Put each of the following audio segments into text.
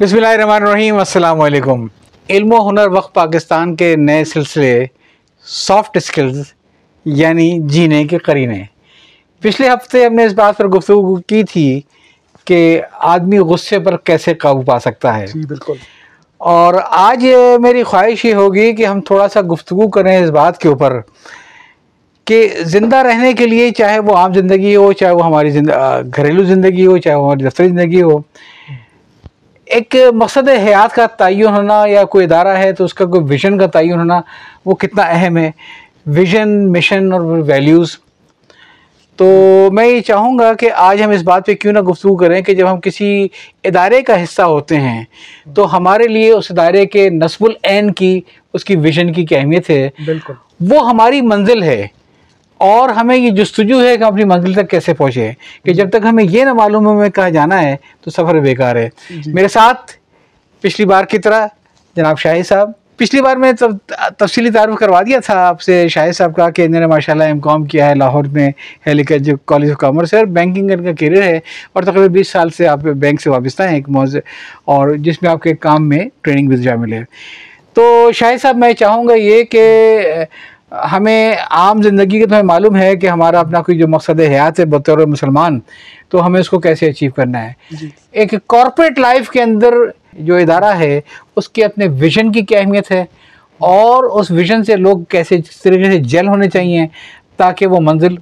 بسم اللہ الرحمن الرحیم السلام علیکم۔ علم و ہنر وقت پاکستان کے نئے سلسلے سافٹ اسکلز یعنی جینے کے قرینے۔ پچھلے ہفتے ہم نے اس بات پر گفتگو کی تھی کہ آدمی غصے پر کیسے قابو پا سکتا ہے۔ جی بالکل۔ اور آج میری خواہش یہ ہوگی کہ ہم تھوڑا سا گفتگو کریں اس بات کے اوپر کہ زندہ رہنے کے لیے چاہے وہ عام زندگی ہو چاہے وہ ہماری گھریلو زندگی ہو چاہے وہ ہماری دفتری زندگی ہو ایک مقصد حیات کا تعین ہونا یا کوئی ادارہ ہے تو اس کا کوئی ویژن کا تعین ہونا وہ کتنا اہم ہے۔ ویژن مشن اور ویلیوز تو میں یہ چاہوں گا کہ آج ہم اس بات پہ کیوں نہ گفتگو کریں کہ جب ہم کسی ادارے کا حصہ ہوتے ہیں تو ہمارے لیے اس ادارے کے نصب العین کی اس کی ویژن کی کیا اہمیت ہے۔ بالکل۔ وہ ہماری منزل ہے۔ اور ہمیں یہ جستجو ہے کہ اپنی منزل تک کیسے پہنچے کہ جب تک ہمیں یہ نہ معلوم ہے ہمیں کہاں جانا ہے تو سفر بیکار ہے۔ جی۔ میرے ساتھ پچھلی بار کی طرح جناب شاہد صاحب پچھلی بار میں تفصیلی تعارف کروا دیا تھا آپ سے شاہد صاحب کا کہ انہوں نے ماشاء اللہ ایم کام کیا ہے لاہور میں ہیلیکل جو کالج آف کامرس ہے اور بینکنگ کا کیریئر ہے۔ اور تقریباً بیس سال سے آپ بینک سے وابستہ ہیں ایک موز اور جس میں آپ کے کام میں ٹریننگ بھی شامل ہے تو شاہد صاحب میں چاہوں گا یہ کہ ہمیں عام زندگی کے تو ہمیں معلوم ہے کہ ہمارا اپنا کوئی جو مقصد حیات ہے بطور مسلمان تو ہمیں اس کو کیسے اچیو کرنا ہے؟ جی۔ ایک کارپوریٹ لائف کے اندر جو ادارہ ہے اس کے اپنے ویژن کی کیا اہمیت ہے؟ اور اس ویژن سے لوگ کیسے جس طریقے سے جل ہونے چاہیے تاکہ وہ منزل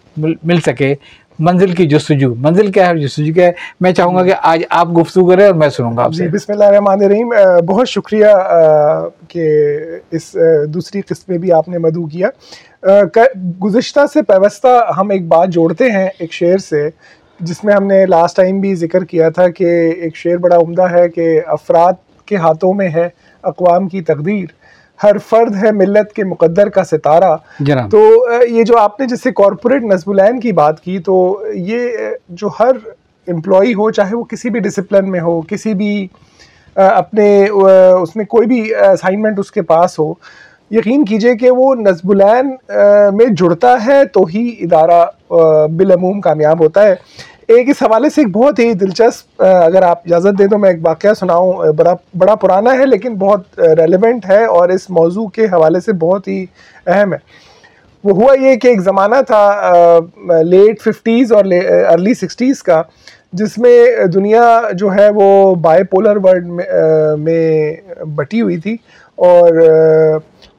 مل سکے۔ منزل کی جستجو منزل کیا ہے جستجو کیا ہے؟ میں چاہوں گا کہ آج آپ گفتگو کریں اور میں سنوں گا آپ جی سے۔ بسم اللہ الرحمن الرحیم۔ بہت شکریہ کہ اس دوسری قسط میں بھی آپ نے مدعو کیا۔ گزشتہ سے پیوستہ ہم ایک بات جوڑتے ہیں ایک شعر سے جس میں ہم نے لاسٹ ٹائم بھی ذکر کیا تھا کہ ایک شعر بڑا عمدہ ہے کہ افراد کے ہاتھوں میں ہے اقوام کی تقدیر۔ ہر فرد ہے ملت کے مقدر کا ستارہ۔ جناب۔ تو یہ جو آپ نے جیسے کارپوریٹ نصب العین کی بات کی تو یہ جو ہر امپلائی ہو چاہے وہ کسی بھی ڈسپلن میں ہو کسی بھی اپنے اس میں کوئی بھی اسائنمنٹ اس کے پاس ہو یقین کیجیے کہ وہ نصب العین میں جڑتا ہے تو ہی ادارہ بالعموم کامیاب ہوتا ہے۔ ایک اس حوالے سے ایک بہت ہی دلچسپ اگر آپ اجازت دیں تو میں ایک واقعہ سناؤں بڑا بڑا پرانا ہے لیکن بہت ریلیونٹ ہے اور اس موضوع کے حوالے سے بہت ہی اہم ہے۔ وہ ہوا یہ کہ ایک زمانہ تھا لیٹ ففٹیز اور ارلی سکسٹیز کا، جس میں دنیا جو ہے وہ بائی پولر ورلڈ میں بٹی ہوئی تھی۔ اور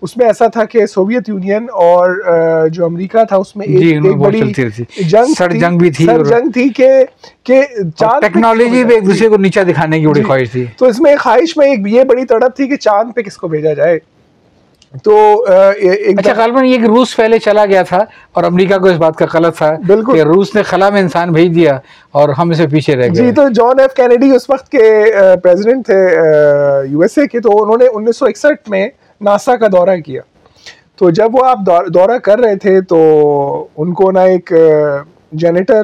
اس میں ایسا تھا کہ سوویت یونین اور جو امریکہ تھا اس میں ایک بڑی جنگ سر جنگ بھی تھی سر جنگ تھی کہ کہ چاند ٹیکنالوجی بھی ایک دوسرے کو نیچا دکھانے کی بڑی خواہش تھی۔ تو اس میں خواہش میں ایک یہ بڑی تڑپ تھی کہ چاند پہ کس کو بھیجا جائے۔ تو اچھا غالباً یہ کہ روس پہلے چلا گیا تھا اور امریکہ کو اس بات کا غلط تھا بالکل۔ کہ روس نے خلا میں انسان بھیج دیا اور ہم اسے پیچھے رہ گئے۔ جی تو جان ایف کینیڈی اس وقت کے پریزیڈنٹ تھے یو ایس اے کے تو انہوں نے انیس سو اکسٹھ میں ناسا کا دورہ کیا۔ تو جب وہ آپ دورہ کر رہے تھے تو ان کو نہ ایک جینیٹر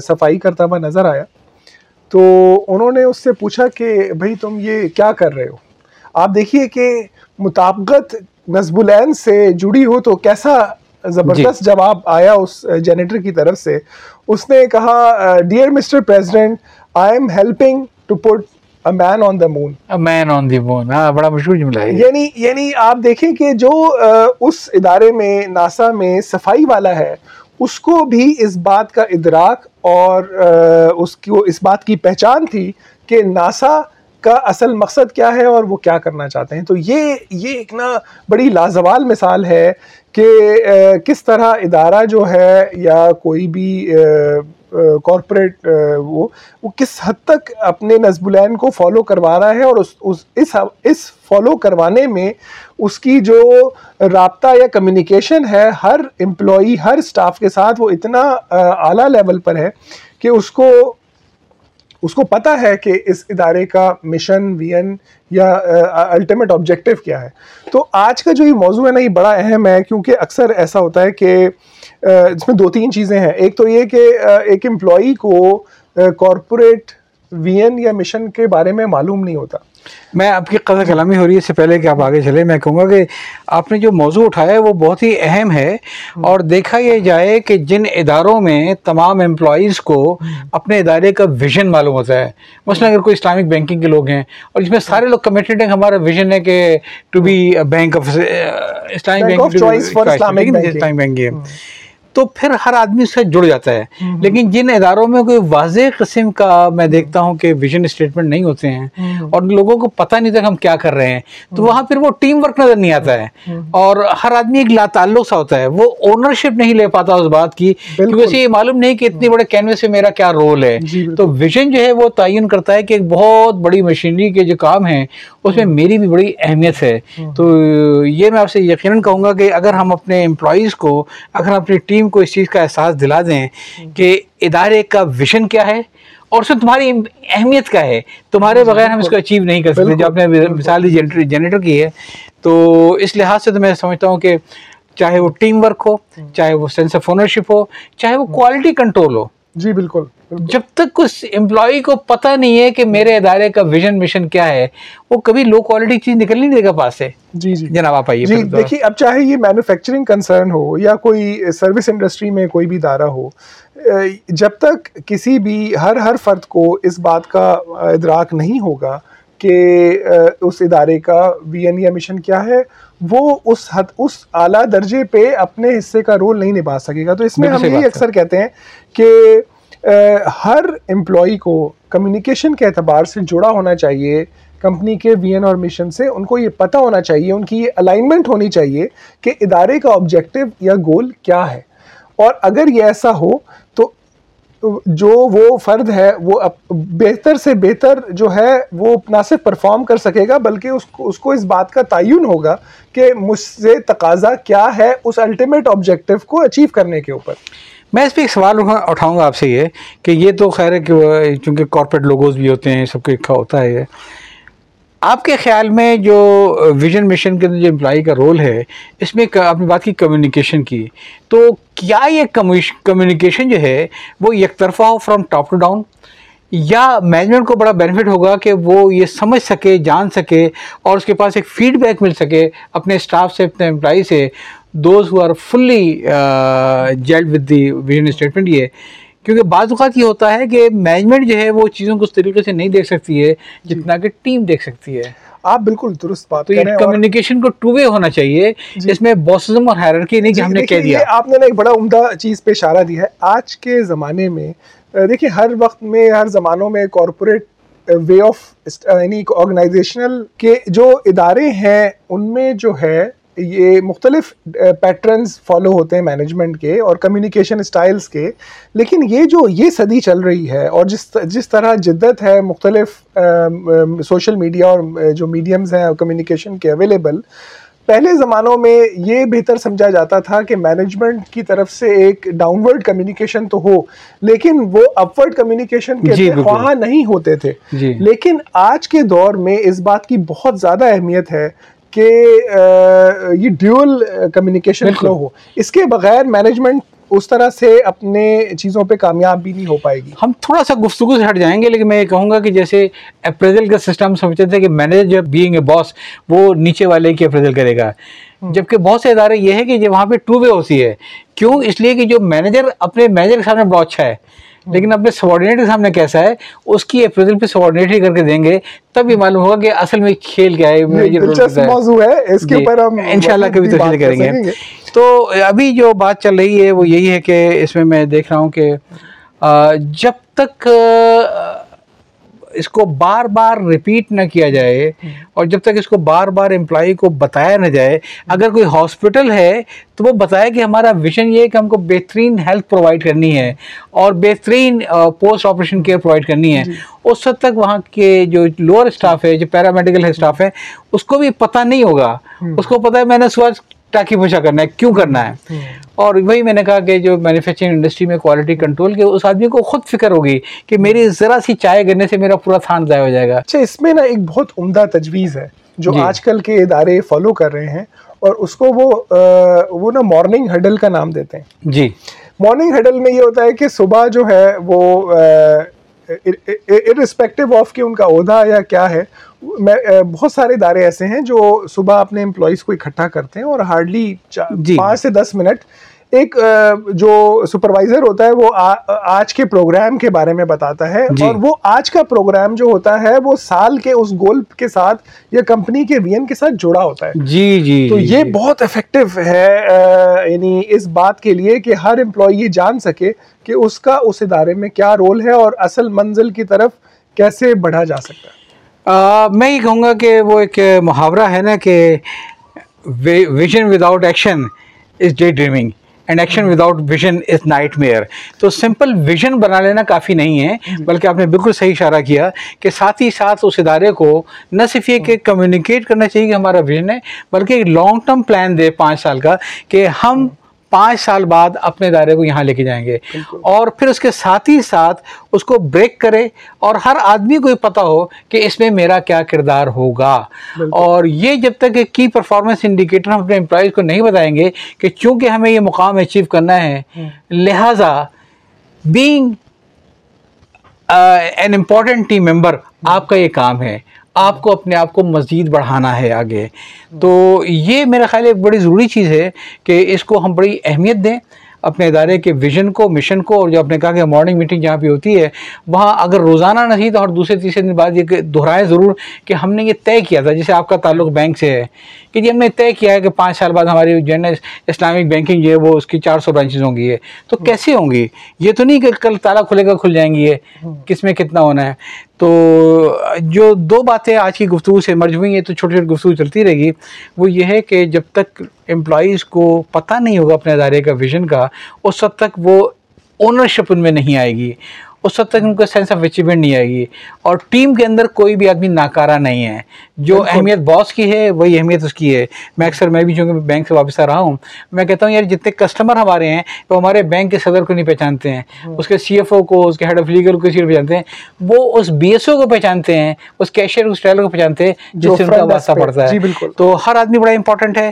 صفائی کرتا ہوا نظر آیا۔ تو انہوں نے اس سے پوچھا کہ بھائی تم یہ کیا کر رہے ہو؟ آپ دیکھیے کہ مطابقت نصب العین سے جڑی ہو تو کیسا زبردست جواب آیا اس جینیٹر کی طرف سے؟ اس نے کہا dear mister president I am helping to put man on the moon man on the moon ہاں بڑا مشہور جملہ ہے یعنی یعنی آپ دیکھیں کہ جو اس ادارے میں ناسا میں صفائی والا ہے اس کو بھی اس بات کا ادراک اور اس کی اس بات کی پہچان تھی کہ ناسا کا اصل مقصد کیا ہے اور وہ کیا کرنا چاہتے ہیں؟ تو یہ یہ ایک نا بڑی لازوال مثال ہے کہ کس طرح ادارہ جو ہے یا کوئی بھی کارپوریٹ وہ وہ کس حد تک اپنے نصب العین کو فالو کروا رہا ہے اور اس اس اس فالو کروانے میں اس کی جو رابطہ یا کمیونیکیشن ہے، ہر امپلائی ہر اسٹاف کے ساتھ وہ اتنا اعلیٰ لیول پر ہے کہ اس کو اس کو پتہ ہے کہ اس ادارے کا مشن وین یا الٹیمیٹ آبجیکٹیو کیا ہے۔ تو آج کا جو یہ موضوع ہے نا، یہ بڑا اہم ہے، کیونکہ اکثر ایسا ہوتا ہے کہ اس میں دو تین چیزیں ہیں۔ ایک تو یہ کہ ایک امپلائی کو کارپوریٹ وی این یا مشن کے بارے میں معلوم نہیں ہوتا۔ میں آپ کی قدر کلامی ہو رہی ہے اس سے پہلے کہ آپ آگے چلے میں کہوں گا کہ آپ نے جو موضوع اٹھایا ہے وہ بہت ہی اہم ہے اور دیکھا یہ جائے کہ جن اداروں میں تمام امپلائیز کو اپنے ادارے کا ویژن معلوم ہوتا ہے۔ مثلا اگر کوئی اسلامک بینکنگ کے لوگ ہیں اور جس میں سارے لوگ کمیٹیڈ ہیں ہمارا ویژن ہے کہ to be bank of Islamic bank تو پھر ہر آدمی اس سے جڑ جاتا ہے۔ لیکن جن اداروں میں کوئی واضح قسم کا میں دیکھتا ہوں کہ ویژن اسٹیٹمنٹ نہیں ہوتے ہیں اور لوگوں کو پتہ نہیں تھا کہ ہم کیا کر رہے ہیں تو وہاں پھر وہ ٹیم ورک نظر نہیں آتا ہے۔ اور ہر آدمی ایک لاطعلق سا ہوتا ہے۔ وہ اونرشپ نہیں لے پاتا اس بات کی کیونکہ اسے یہ معلوم نہیں کہ اتنی بڑے کینوس میں میرا کیا رول ہے۔ جی، تو ویژن جو ہے وہ تعین کرتا ہے کہ ایک بہت بڑی مشینری کے جو کام ہیں اس میں میری بھی بڑی اہمیت ہے۔ تو یہ میں آپ سے یقیناً کہوں گا کہ اگر ہم اپنے امپلائیز کو اگر ہم اپنی ٹیم کو اس چیز کا احساس دلا دیں کہ ادارے کا ویژن کیا ہے اور اس میں تمہاری اہمیت کیا ہے؟ تمہارے بغیر ہم اس کو اچیو نہیں کر سکتے۔ جو آپ نے مثال دی جنریٹر کی ہے تو اس لحاظ سے تو میں سمجھتا ہوں کہ چاہے وہ ٹیم ورک ہو چاہے وہ سینس آف اونرشپ ہو چاہے وہ کوالٹی کنٹرول ہو جی بالکل۔ جب تک اس امپلائی کو پتہ نہیں ہے کہ میرے ادارے کا ویژن مشن کیا ہے وہ کبھی لو کوالٹی چیز نکل نہیں دے گا پاس سے۔ جی جی۔ جناب آپ آئیے جی دیکھیے اب چاہے یہ مینوفیکچرنگ کنسرن ہو یا کوئی سروس انڈسٹری میں کوئی بھی ادارہ ہو جب تک کسی بھی ہر ہر فرد کو اس بات کا ادراک نہیں ہوگا کہ اس ادارے کا وی این یا مشن کیا ہے وہ اس حد اس اعلیٰ درجے پہ اپنے حصے کا رول نہیں نبھا سکے گا۔ تو اس میں ہم یہی اکثر کہتے ہیں کہ ہر امپلائی کو کمیونیکیشن کے اعتبار سے جڑا ہونا چاہیے۔ کمپنی کے وی این اور مشن سے ان کو یہ پتہ ہونا چاہیے ان کی یہ الائنمنٹ ہونی چاہیے کہ ادارے کا آبجیکٹو یا گول کیا ہے۔ اور اگر یہ ایسا ہو تو جو وہ فرد ہے، وہ بہتر سے بہتر جو ہے، وہ نہ صرف پرفارم کر سکے گا، بلکہ اس کو اس کو اس بات کا تعین ہوگا کہ مجھ سے تقاضا کیا ہے اس الٹیمیٹ آبجیکٹیو کو اچیو کرنے کے اوپر۔ میں اس پہ ایک سوال اٹھاؤں گا آپ سے یہ کہ یہ تو خیر ہے کہ چونکہ کارپوریٹ لوگوز بھی ہوتے ہیں، سب کو اکھا ہوتا ہے۔ آپ کے خیال میں جو ویژن مشن کے اندر جو امپلائی کا رول ہے، اس میں آپ نے بات کی کمیونیکیشن کی، تو کیا یہ کمیونیکیشن جو ہے، وہ یک طرفہ ہو فرام ٹاپ ٹو ڈاؤن یا مینجمنٹ کو بڑا بینیفٹ ہوگا کہ وہ یہ سمجھ سکے، جان سکے، اور اس کے پاس ایک فیڈ بیک مل سکے اپنے اسٹاف سے، اپنے امپلائی سے those who are fully gelled with the vision statement یہ کیونکہ بعض اوقات یہ ہوتا ہے کہ مینجمنٹ جو ہے وہ چیزوں کو اس طریقے سے نہیں دیکھ سکتی ہے جی۔ جتنا کہ ٹیم دیکھ سکتی ہے آپ بالکل درست بات تو یہ کمیونیکیشن کو ٹو وے ہونا چاہیے جی۔ اس میں بوسزم اور ہیرارکی نہیں کہ ہم نے کہہ دیا آپ نے ایک بڑا عمدہ چیز پہ اشارہ دیا ہے آج کے زمانے میں دیکھیں ہر وقت میں ہر زمانوں میں کارپوریٹ وے آف یعنی آرگنائزیشنل کے جو ادارے ہیں ان میں جو ہے یہ مختلف پیٹرنز فالو ہوتے ہیں مینجمنٹ کے اور کمیونیکیشن اسٹائلس کے. لیکن یہ جو یہ صدی چل رہی ہے اور جس جس طرح جدت ہے مختلف سوشل میڈیا اور جو میڈیمز ہیں کمیونیکیشن کے اویلیبل پہلے زمانوں میں یہ بہتر سمجھا جاتا تھا کہ مینجمنٹ کی طرف سے ایک ڈاؤن ورڈ کمیونیکیشن تو ہو لیکن وہ اپورڈ کمیونیکیشن کے جی خواہاں نہیں ہوتے تھے۔ جی۔ لیکن آج کے دور میں اس بات کی بہت زیادہ اہمیت ہے کہ یہ ڈیول کمیونیکیشن فلو ہو۔ اس کے بغیر مینجمنٹ اس طرح سے اپنے چیزوں پہ کامیاب بھی نہیں ہو پائے گی۔ ہم تھوڑا سا گفتگو سے ہٹ جائیں گے لیکن میں یہ کہوں گا کہ جیسے اپریزل کا سسٹم سمجھتے تھے کہ مینیجر جب بینگ اے باس وہ نیچے والے کی اپریزل کرے گا۔ جبکہ بہت سے ادارے یہ ہے کہ وہاں پہ ٹو وے ہوتی ہے۔ کیوں؟ اس لیے کہ جو مینیجر اپنے مینیجر کے سامنے بہت اچھا ہے۔ لیکن اپنے سبارڈینیٹ کے سامنے کیسا ہے اس کی اپریزل پہ سبارڈینیٹ ہی کر کے دیں گے تب یہ معلوم ہوگا کہ اصل میں کھیل کیا ہے موضوع ہے اس کے جی، اوپر ہم انشاءاللہ کبھی تفصیل کریں گے۔ تو ابھی جو بات چل رہی ہے وہ یہی ہے کہ اس میں میں دیکھ رہا ہوں کہ جب تک اس کو بار بار ریپیٹ نہ کیا جائے اور جب تک اس کو بار بار امپلائی کو بتایا نہ جائے اگر کوئی ہاسپٹل ہے تو وہ بتایا کہ ہمارا ویژن یہ ہے کہ ہم کو بہترین ہیلتھ پرووائڈ کرنی ہے اور بہترین پوسٹ آپریشن کیئر پرووائڈ کرنی ہے۔ جی۔ اس وقت تک وہاں کے جو لوور اسٹاف ہے جو پیرامیڈیکل اسٹاف ہے اس کو بھی پتہ نہیں ہوگا۔ اس کو پتہ ہے میں نے سوچ ٹاکی پوچھا کرنا ہے کیوں کرنا ہے؟ اور وہی میں نے کہا کہ جو مینوفیکچرنگ انڈسٹری میں کوالٹی کنٹرول کے اس آدمی کو خود فکر ہوگی کہ میری ذرا سی چائے گرنے سے میرا پورا تھان ضائع ہو جائے گا۔ اچھا اس میں نا ایک بہت عمدہ تجویز ہے جو جی۔ آج کل کے ادارے فالو کر رہے ہیں اور اس کو وہ وہ نا مارننگ ہڈل کا نام دیتے ہیں۔ جی۔ مارننگ ہڈل میں یہ ہوتا ہے کہ صبح جو ہے وہ ارسپیکٹو آف کہ ان کا عہدہ یا کیا ہے میں بہت سارے ادارے ایسے ہیں جو صبح اپنے امپلائیز کو اکٹھا کرتے ہیں اور ہارڈلی جی۔ پانچ سے دس منٹ ایک جو سپروائزر ہوتا ہے وہ آج کے پروگرام کے بارے میں بتاتا ہے جی۔ اور وہ آج کا پروگرام جو ہوتا ہے وہ سال کے اس گول کے ساتھ یا کمپنی کے وین کے ساتھ جڑا ہوتا ہے جی جی تو جی، یہ جی۔ بہت افیکٹو ہے یعنی اس بات کے لیے کہ ہر امپلائی یہ جان سکے کہ اس کا اس ادارے میں کیا رول ہے اور اصل منزل کی طرف کیسے بڑھا جا سکتا ہے میں یہ کہوں گا کہ وہ ایک محاورہ ہے نا کہ vision without action is daydreaming and action without vision is nightmare تو سمپل ویژن بنا لینا کافی نہیں ہے، بلکہ آپ نے بالکل صحیح اشارہ کیا کہ ساتھ ہی ساتھ اس ادارے کو نہ صرف یہ کہ کمیونیکیٹ کرنا چاہیے کہ ہمارا ویژن ہے، بلکہ ایک لانگ ٹرم پلان دے پانچ سال کا کہ ہم پانچ سال بعد اپنے ادارے کو یہاں لے کے جائیں گے۔ اور پھر اس کے ساتھ ہی ساتھ اس کو بریک کرے اور ہر آدمی کو یہ پتا ہو کہ اس میں میرا کیا کردار ہوگا۔ اور یہ جب تک کی پرفارمنس انڈیکیٹر ہم اپنے امپلائیز کو نہیں بتائیں گے کہ چونکہ ہمیں یہ مقام اچیو کرنا ہے لہٰذا being an important team member آپ کا یہ کام ہے۔ آپ کو اپنے آپ کو مزید بڑھانا ہے آگے۔ تو یہ میرا خیال ایک بڑی ضروری چیز ہے کہ اس کو ہم بڑی اہمیت دیں اپنے ادارے کے ویژن کو مشن کو اور جو آپ نے کہا کہ مارننگ میٹنگ جہاں پہ ہوتی ہے وہاں اگر روزانہ نہیں تو اور دوسرے تیسرے دن بعد یہ دہرائیں ضرور کہ ہم نے یہ طے کیا تھا جیسے آپ کا تعلق بینک سے ہے کہ جی ہم نے طے کیا ہے کہ پانچ سال بعد ہماری جو ہے نا اسلامک بینکنگ جو ہے وہ اس کی چار سو برانچز ہوں گی ہے تو کیسے ہوں گی؟ یہ تو نہیں کہ کل تالا کھلے گا کھل جائیں گی یہ۔ کس میں کتنا ہونا ہے؟ تو جو دو باتیں آج کی گفتگو سے مرج ہوئی ہیں، تو چھوٹی چھوٹی گفتگو چلتی رہے گی۔ وہ یہ ہے کہ جب تک امپلائیز کو پتہ نہیں ہوگا اپنے ادارے کا ویژن کا، اس وقت تک وہ اونرشپ ان میں نہیں آئے گی۔ اس وقت تک ان کو سینس آف اچیومنٹ نہیں آئے گی۔ اور ٹیم کے اندر کوئی بھی آدمی ناکارہ نہیں ہے۔ جو اہمیت باس کی ہے وہی اہمیت اس کی ہے۔ میں اکثر میں بھی چونکہ بینک سے واپس آ رہا ہوں میں کہتا ہوں یار جتنے کسٹمر ہمارے ہیں وہ ہمارے بینک کے صدر کو نہیں پہچانتے ہیں۔ اس کے سی ایف او کو اس کے ہیڈ آف لیگل کو کسی کو پہچانتے ہیں۔ وہ اس بی ایس او کو پہچانتے ہیں اس کیشیئر اس ٹیلر کو پہچانتے ہیں جس سے ان کا واسطہ پڑتا ہے۔ جی،۔ تو ہر آدمی بڑا امپورٹنٹ ہے۔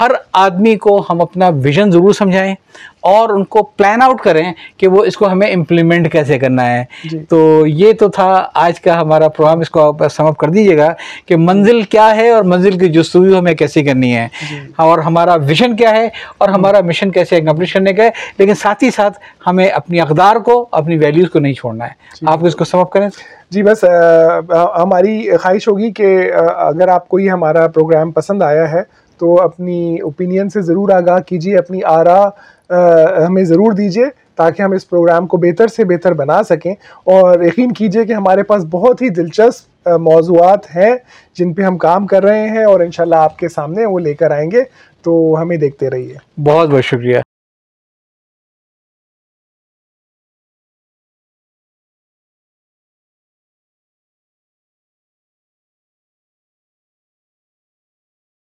ہر آدمی کو ہم اپنا ویژن ضرور سمجھائیں اور ان کو پلان آؤٹ کریں کہ وہ اس کو ہمیں امپلیمنٹ کیسے کرنا ہے۔ جی۔ تو یہ تو تھا آج کا ہمارا پروگرام اس کو آپ سم اپ کر دیجیے گا کہ منزل کیا ہے اور منزل کی جستجو ہمیں کیسے کرنی ہے۔ اور ہمارا ویژن کیا ہے اور ہمارا مشن کیسے اکمپلش کرنے کا ہے۔ لیکن ساتھ ہی ساتھ ہمیں اپنی اقدار کو اپنی ویلیوز کو نہیں چھوڑنا ہے۔ آپ اس کو سم اپ کریں۔ جی بس ہماری خواہش ہوگی کہ اگر آپ کو یہ ہمارا پروگرام پسند آیا ہے تو اپنی اوپینین سے ضرور آگاہ کیجیے، اپنی آرا ہمیں ضرور دیجیے تاکہ ہم اس پروگرام کو بہتر سے بہتر بنا سکیں۔ اور یقین کیجیے کہ ہمارے پاس بہت ہی دلچسپ موضوعات ہیں جن پہ ہم کام کر رہے ہیں اور انشاءاللہ آپ کے سامنے وہ لے کر آئیں گے۔ تو ہمیں دیکھتے رہیے۔ بہت بہت شکریہ۔